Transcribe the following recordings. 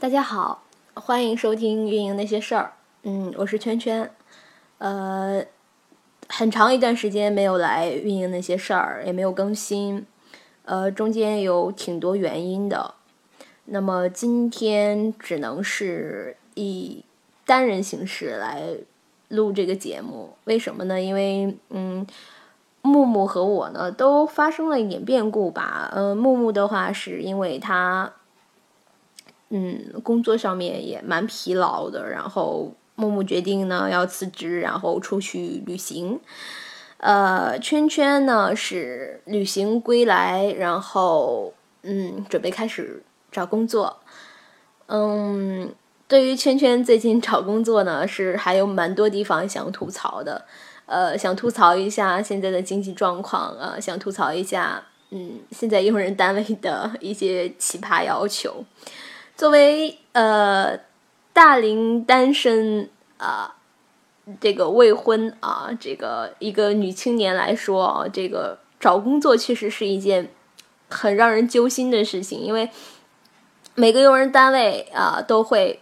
大家好，欢迎收听《运营那些事儿》。嗯，我是圈圈。呃，很长一段时间没有来运营那些事儿，也没有更新。呃，中间有挺多原因的。那么今天只能是以单人形式来录这个节目。为什么呢？因为嗯，木木和我呢都发生了一点变故吧。呃，木木的话是因为他。嗯，工作上面也蛮疲劳的，然后木木决定呢要辞职，然后出去旅行。呃，圈圈呢是旅行归来，然后嗯，准备开始找工作。嗯，对于圈圈最近找工作呢，是还有蛮多地方想吐槽的。呃，想吐槽一下现在的经济状况啊，想吐槽一下嗯，现在用人单位的一些奇葩要求。作为呃大龄单身啊，这个未婚啊，这个一个女青年来说啊，这个找工作确实是一件很让人揪心的事情，因为每个用人单位啊都会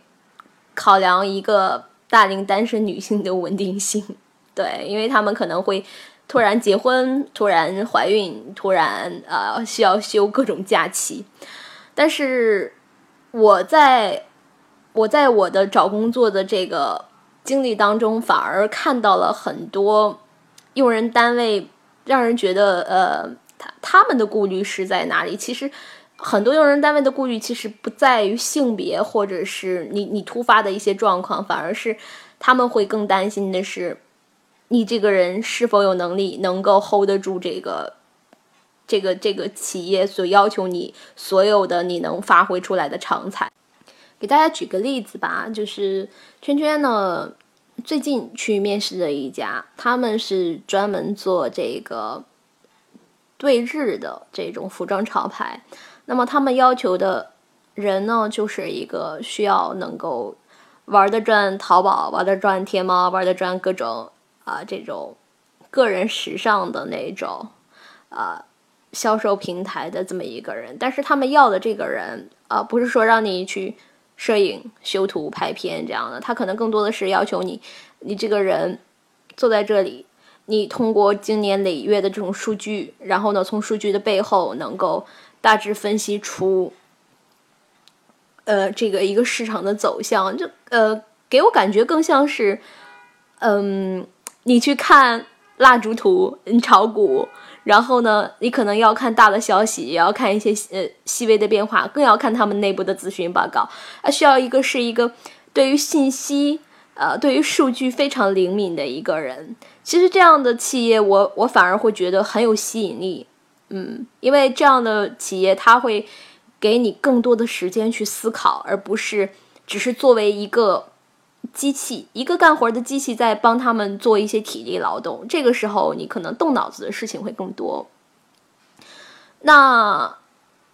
考量一个大龄单身女性的稳定性，对，因为他们可能会突然结婚、突然怀孕、突然啊需要休各种假期，但是。我在我在我的找工作的这个经历当中，反而看到了很多用人单位让人觉得，呃，他他们的顾虑是在哪里？其实很多用人单位的顾虑其实不在于性别，或者是你你突发的一些状况，反而是他们会更担心的是你这个人是否有能力能够 hold 得住这个。这个这个企业所要求你所有的你能发挥出来的长才，给大家举个例子吧，就是圈圈呢最近去面试的一家，他们是专门做这个对日的这种服装潮牌，那么他们要求的人呢，就是一个需要能够玩得转淘宝，玩得转天猫，玩得转各种啊这种个人时尚的那种啊。销售平台的这么一个人，但是他们要的这个人啊，不是说让你去摄影、修图、拍片这样的，他可能更多的是要求你，你这个人坐在这里，你通过经年累月的这种数据，然后呢，从数据的背后能够大致分析出，呃，这个一个市场的走向，就呃，给我感觉更像是，嗯，你去看蜡烛图，嗯炒股。然后呢，你可能要看大的消息，也要看一些呃细微的变化，更要看他们内部的咨询报告。啊，需要一个是一个对于信息，呃，对于数据非常灵敏的一个人。其实这样的企业，我我反而会觉得很有吸引力，嗯，因为这样的企业，它会给你更多的时间去思考，而不是只是作为一个。机器一个干活的机器在帮他们做一些体力劳动，这个时候你可能动脑子的事情会更多。那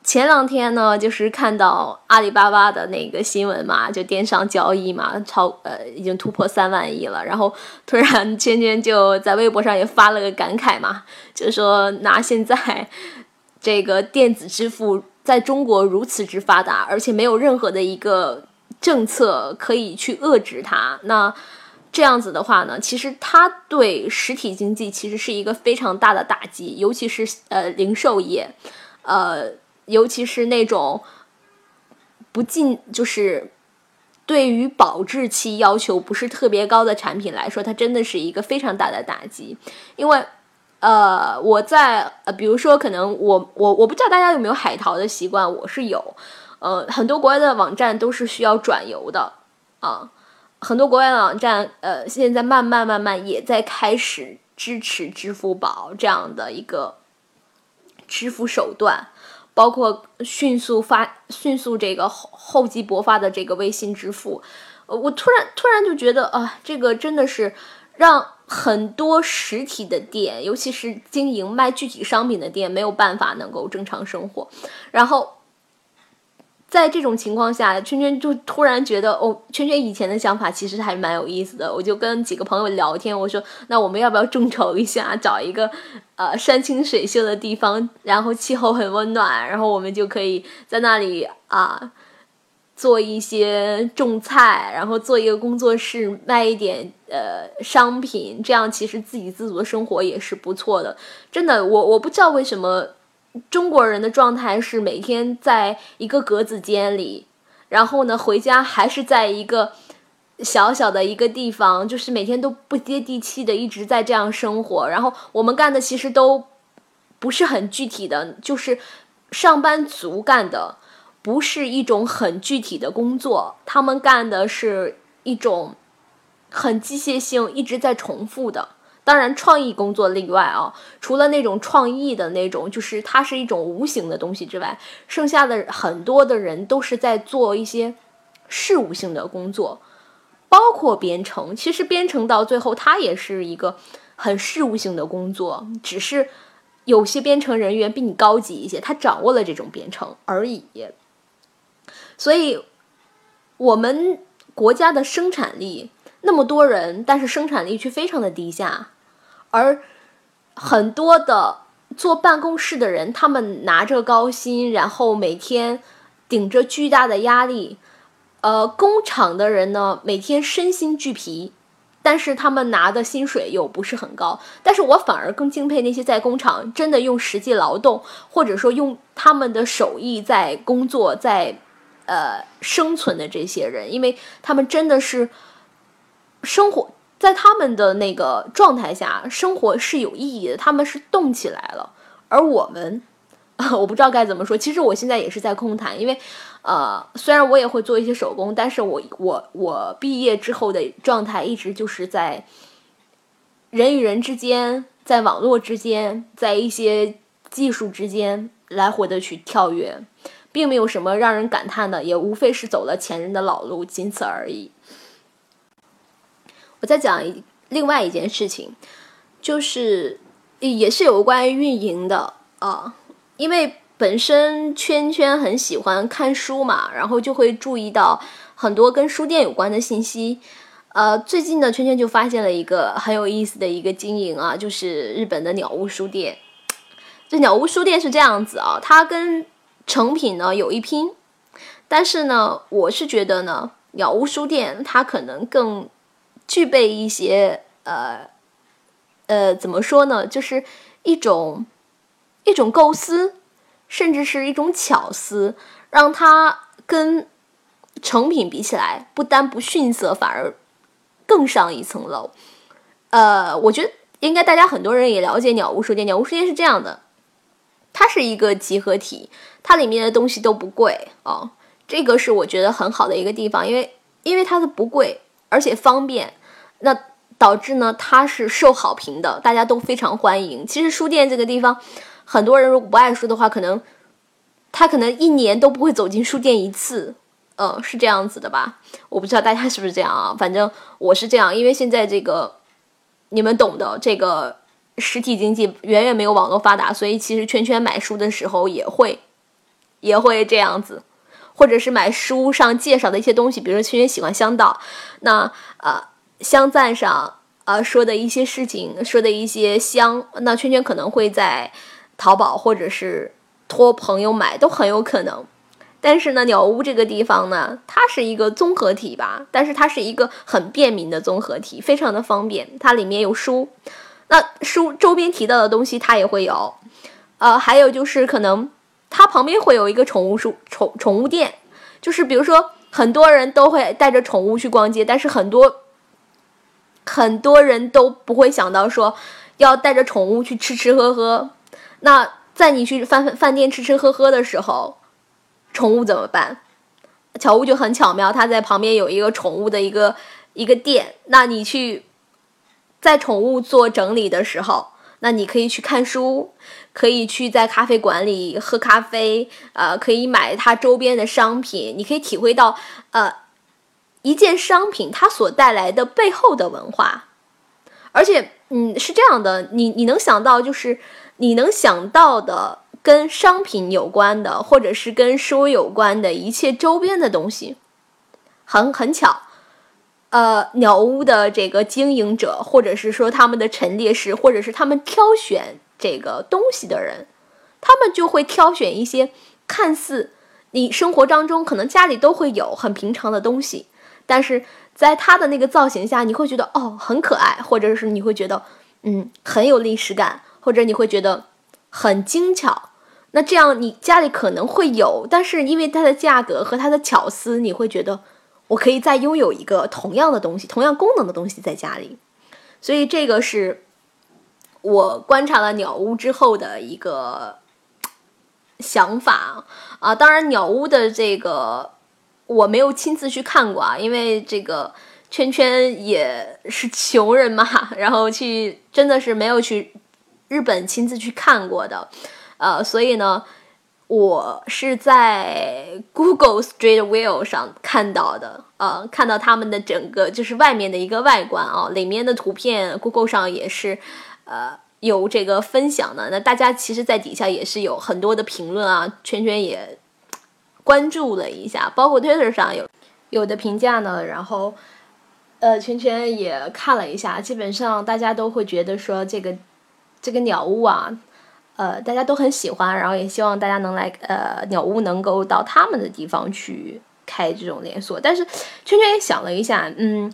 前两天呢，就是看到阿里巴巴的那个新闻嘛，就电商交易嘛，超呃已经突破三万亿了。然后突然圈圈就在微博上也发了个感慨嘛，就说拿现在这个电子支付在中国如此之发达，而且没有任何的一个。政策可以去遏制它，那这样子的话呢，其实它对实体经济其实是一个非常大的打击，尤其是呃零售业，呃，尤其是那种不进就是对于保质期要求不是特别高的产品来说，它真的是一个非常大的打击。因为呃，我在呃，比如说可能我我我不知道大家有没有海淘的习惯，我是有。呃，很多国外的网站都是需要转邮的啊，很多国外的网站，呃，现在慢慢慢慢也在开始支持支付宝这样的一个支付手段，包括迅速发、迅速这个厚厚积薄发的这个微信支付。呃，我突然突然就觉得啊，这个真的是让很多实体的店，尤其是经营卖具体商品的店，没有办法能够正常生活，然后。在这种情况下，圈圈就突然觉得，哦，圈圈以前的想法其实还蛮有意思的。我就跟几个朋友聊天，我说，那我们要不要众筹一下，找一个呃山清水秀的地方，然后气候很温暖，然后我们就可以在那里啊做一些种菜，然后做一个工作室，卖一点呃商品，这样其实自给自足的生活也是不错的。真的，我我不知道为什么中国人的状态是每天在一个格子间里，然后呢回家还是在一个小小的一个地方，就是每天都不接地气的一直在这样生活。然后我们干的其实都不是很具体的，就是上班族干的。不是一种很具体的工作，他们干的是一种很机械性、一直在重复的。当然，创意工作例外啊，除了那种创意的那种，就是它是一种无形的东西之外，剩下的很多的人都是在做一些事务性的工作，包括编程。其实编程到最后，它也是一个很事务性的工作，只是有些编程人员比你高级一些，他掌握了这种编程而已。所以，我们国家的生产力那么多人，但是生产力却非常的低下，而很多的坐办公室的人，他们拿着高薪，然后每天顶着巨大的压力，呃，工厂的人呢，每天身心俱疲，但是他们拿的薪水又不是很高。但是我反而更敬佩那些在工厂真的用实际劳动，或者说用他们的手艺在工作，在。呃，生存的这些人，因为他们真的是生活在他们的那个状态下，生活是有意义的，他们是动起来了。而我们，我不知道该怎么说。其实我现在也是在空谈，因为呃，虽然我也会做一些手工，但是我我我毕业之后的状态一直就是在人与人之间，在网络之间，在一些技术之间来回的去跳跃。并没有什么让人感叹的，也无非是走了前人的老路，仅此而已。我再讲一另外一件事情，就是也是有关于运营的啊，因为本身圈圈很喜欢看书嘛，然后就会注意到很多跟书店有关的信息。呃，最近呢，圈圈就发现了一个很有意思的一个经营啊，就是日本的鸟屋书店。这鸟屋书店是这样子啊，它跟成品呢有一拼，但是呢，我是觉得呢，鸟屋书店它可能更具备一些呃呃，怎么说呢，就是一种一种构思，甚至是一种巧思，让它跟成品比起来，不单不逊色，反而更上一层楼。呃，我觉得应该大家很多人也了解鸟屋书店，鸟屋书店是这样的。它是一个集合体，它里面的东西都不贵哦，这个是我觉得很好的一个地方，因为因为它的不贵，而且方便，那导致呢它是受好评的，大家都非常欢迎。其实书店这个地方，很多人如果不爱书的话，可能他可能一年都不会走进书店一次，嗯，是这样子的吧？我不知道大家是不是这样啊，反正我是这样，因为现在这个你们懂的这个。实体经济远远没有网络发达，所以其实圈圈买书的时候也会，也会这样子，或者是买书上介绍的一些东西，比如说圈圈喜欢香道，那呃香赞上呃说的一些事情，说的一些香，那圈圈可能会在淘宝或者是托朋友买都很有可能。但是呢，鸟屋这个地方呢，它是一个综合体吧，但是它是一个很便民的综合体，非常的方便，它里面有书。那书周边提到的东西，它也会有，呃，还有就是可能它旁边会有一个宠物书宠宠物店，就是比如说很多人都会带着宠物去逛街，但是很多很多人都不会想到说要带着宠物去吃吃喝喝。那在你去饭饭店吃吃喝喝的时候，宠物怎么办？巧屋就很巧妙，它在旁边有一个宠物的一个一个店，那你去。在宠物做整理的时候，那你可以去看书，可以去在咖啡馆里喝咖啡，呃，可以买它周边的商品，你可以体会到，呃，一件商品它所带来的背后的文化，而且，嗯，是这样的，你你能想到，就是你能想到的跟商品有关的，或者是跟书有关的一切周边的东西，很很巧。呃，鸟屋的这个经营者，或者是说他们的陈列师，或者是他们挑选这个东西的人，他们就会挑选一些看似你生活当中可能家里都会有很平常的东西，但是在它的那个造型下，你会觉得哦很可爱，或者是你会觉得嗯很有历史感，或者你会觉得很精巧。那这样你家里可能会有，但是因为它的价格和它的巧思，你会觉得我可以再拥有一个同样的东西、同样功能的东西在家里。所以这个是我观察了鸟屋之后的一个。想法啊，当然鸟屋的这个我没有亲自去看过啊，因为这个圈圈也是穷人嘛，然后去真的是没有去日本亲自去看过的，呃，所以呢，我是在 Google Street View 上看到的，呃，看到他们的整个就是外面的一个外观啊，里面的图片 Google 上也是，呃。有这个分享的，那大家其实，在底下也是有很多的评论啊，圈圈也关注了一下，包括 Twitter 上有有的评价呢，然后呃，圈圈也看了一下，基本上大家都会觉得说这个这个鸟屋啊，呃，大家都很喜欢，然后也希望大家能来呃鸟屋能够到他们的地方去开这种连锁，但是圈圈也想了一下，嗯，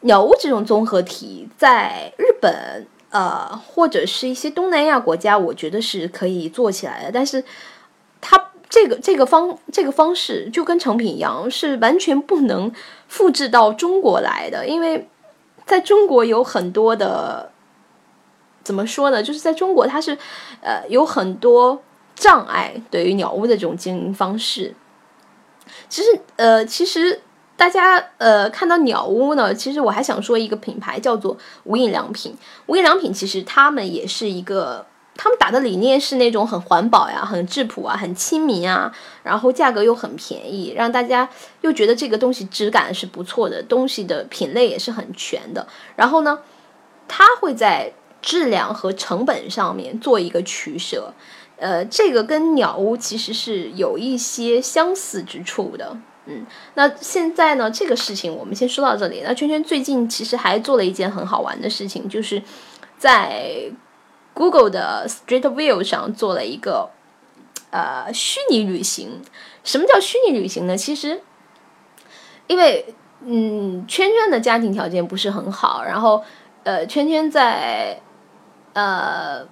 鸟屋这种综合体在日本。呃，或者是一些东南亚国家，我觉得是可以做起来的。但是，它这个这个方这个方式就跟成品一样，是完全不能复制到中国来的。因为在中国有很多的，怎么说呢？就是在中国，它是呃有很多障碍对于鸟屋的这种经营方式。其实，呃，其实。大家呃看到鸟屋呢，其实我还想说一个品牌叫做无印良品。无印良品其实他们也是一个，他们打的理念是那种很环保呀、很质朴啊、很亲民啊，然后价格又很便宜，让大家又觉得这个东西质感是不错的，东西的品类也是很全的。然后呢，它会在质量和成本上面做一个取舍，呃，这个跟鸟屋其实是有一些相似之处的。嗯，那现在呢？这个事情我们先说到这里。那圈圈最近其实还做了一件很好玩的事情，就是在 Google 的 Street View 上做了一个呃虚拟旅行。什么叫虚拟旅行呢？其实因为嗯，圈圈的家庭条件不是很好，然后呃，圈圈在呃。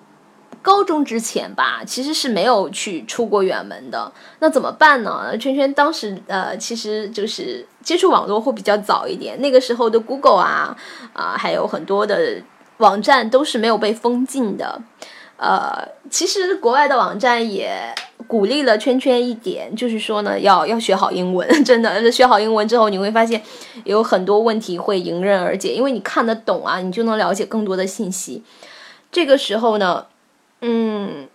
高中之前吧，其实是没有去出过远门的。那怎么办呢？圈圈当时呃，其实就是接触网络会比较早一点。那个时候的 Google 啊啊，还有很多的网站都是没有被封禁的。呃，其实国外的网站也鼓励了圈圈一点，就是说呢，要要学好英文。真的，学好英文之后，你会发现有很多问题会迎刃而解，因为你看得懂啊，你就能了解更多的信息。这个时候呢。嗯，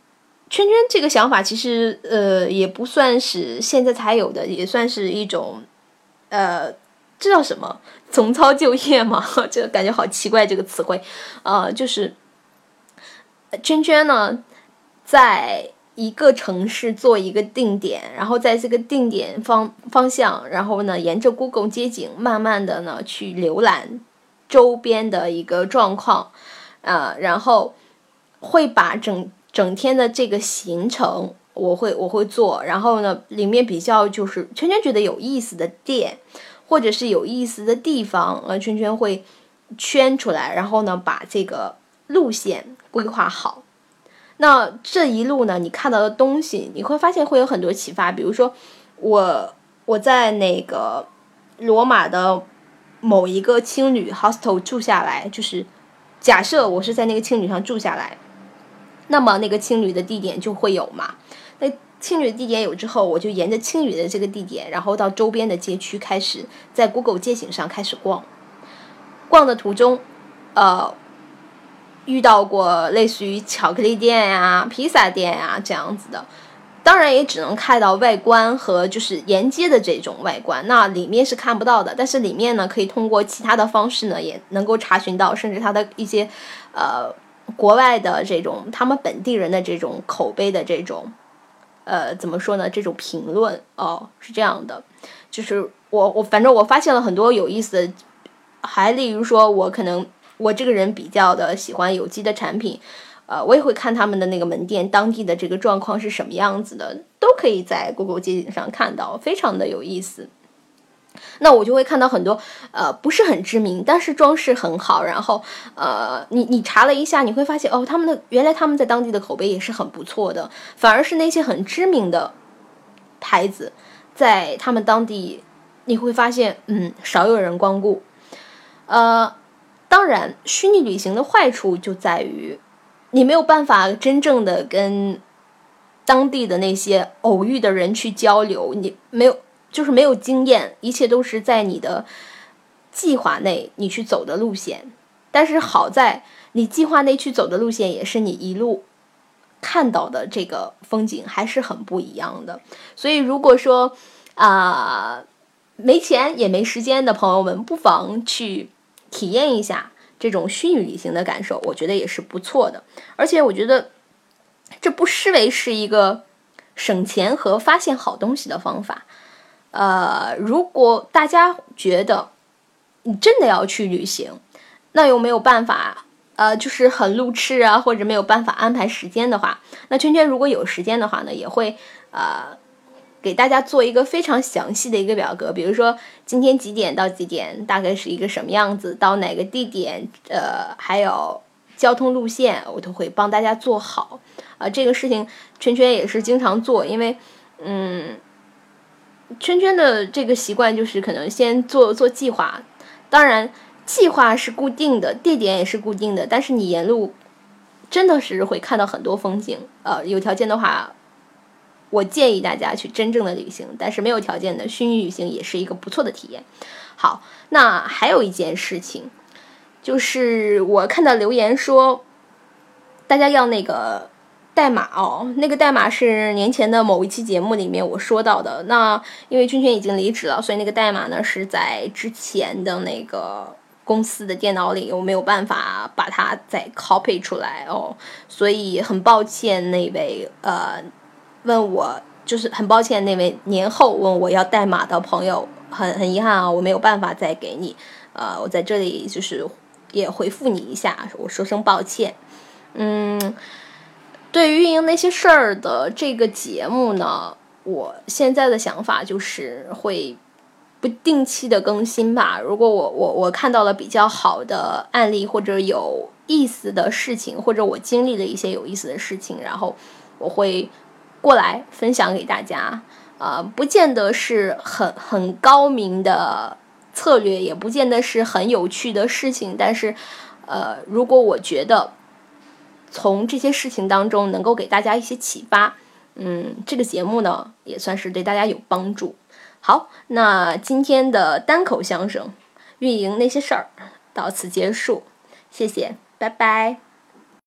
圈圈这个想法其实呃也不算是现在才有的，也算是一种呃，这叫什么？重操旧业嘛？这感觉好奇怪这个词汇。呃，就是圈圈呢，在一个城市做一个定点，然后在这个定点方方向，然后呢沿着 Google 街景，慢慢的呢去浏览周边的一个状况，啊，然后。会把整整天的这个行程，我会我会做，然后呢，里面比较就是圈圈觉得有意思的店，或者是有意思的地方，呃，圈圈会圈出来，然后呢，把这个路线规划好。那这一路呢，你看到的东西，你会发现会有很多启发。比如说，我我在那个罗马的某一个青旅 hostel 住下来，就是假设我是在那个青旅上住下来。那么那个青旅的地点就会有嘛？那青旅的地点有之后，我就沿着青旅的这个地点，然后到周边的街区开始在 Google 街景上开始逛。逛的途中，呃，遇到过类似于巧克力店呀、披萨店呀这样子的，当然也只能看到外观和就是沿街的这种外观，那里面是看不到的。但是里面呢，可以通过其他的方式呢，也能够查询到，甚至它的一些呃。国外的这种，他们本地人的这种口碑的这种，呃，怎么说呢？这种评论哦，是这样的，就是我我反正我发现了很多有意思的，还例如说，我可能我这个人比较的喜欢有机的产品，呃，我也会看他们的那个门店当地的这个状况是什么样子的，都可以在 Google 街景上看到，非常的有意思。那我就会看到很多呃不是很知名，但是装饰很好，然后呃你你查了一下，你会发现哦，他们的原来他们在当地的口碑也是很不错的，反而是那些很知名的牌子，在他们当地你会发现嗯少有人光顾。呃，当然，虚拟旅行的坏处就在于你没有办法真正的跟当地的那些偶遇的人去交流，你没有。就是没有经验，一切都是在你的计划内你去走的路线。但是好在你计划内去走的路线，也是你一路看到的这个风景还是很不一样的。所以如果说啊没钱也没时间的朋友们，不妨去体验一下这种虚拟旅行的感受，我觉得也是不错的。而且我觉得这不失为是一个省钱和发现好东西的方法。呃，如果大家觉得你真的要去旅行，那又没有办法，呃，就是很路痴啊，或者没有办法安排时间的话，那圈圈如果有时间的话呢，也会呃给大家做一个非常详细的一个表格，比如说今天几点到几点，大概是一个什么样子，到哪个地点，呃，还有交通路线，我都会帮大家做好。啊，这个事情圈圈也是经常做，因为嗯。圈圈的这个习惯就是可能先做做计划，当然计划是固定的，地点也是固定的，但是你沿路真的是会看到很多风景。呃，有条件的话，我建议大家去真正的旅行，但是没有条件的虚拟旅行也是一个不错的体验。好，那还有一件事情，就是我看到留言说，大家要那个。代码哦，那个代码是年前的某一期节目里面我说到的。那因为君君已经离职了，所以那个代码呢是在之前的那个公司的电脑里，我没有办法把它再 copy 出来哦。所以很抱歉那位呃问我，就是很抱歉那位年后问我要代码的朋友，很很遗憾啊，我没有办法再给你。呃，我在这里就是也回复你一下，我说声抱歉。嗯。对于运营那些事儿的这个节目呢，我现在的想法就是会不定期的更新吧。如果我我我看到了比较好的案例或者有意思的事情，或者我经历了一些有意思的事情，然后我会过来分享给大家。呃，不见得是很很高明的策略，也不见得是很有趣的事情，但是呃，如果我觉得。从这些事情当中能够给大家一些启发，嗯，这个节目呢也算是对大家有帮助。好，那今天的单口相声运营那些事儿到此结束，谢谢，拜拜。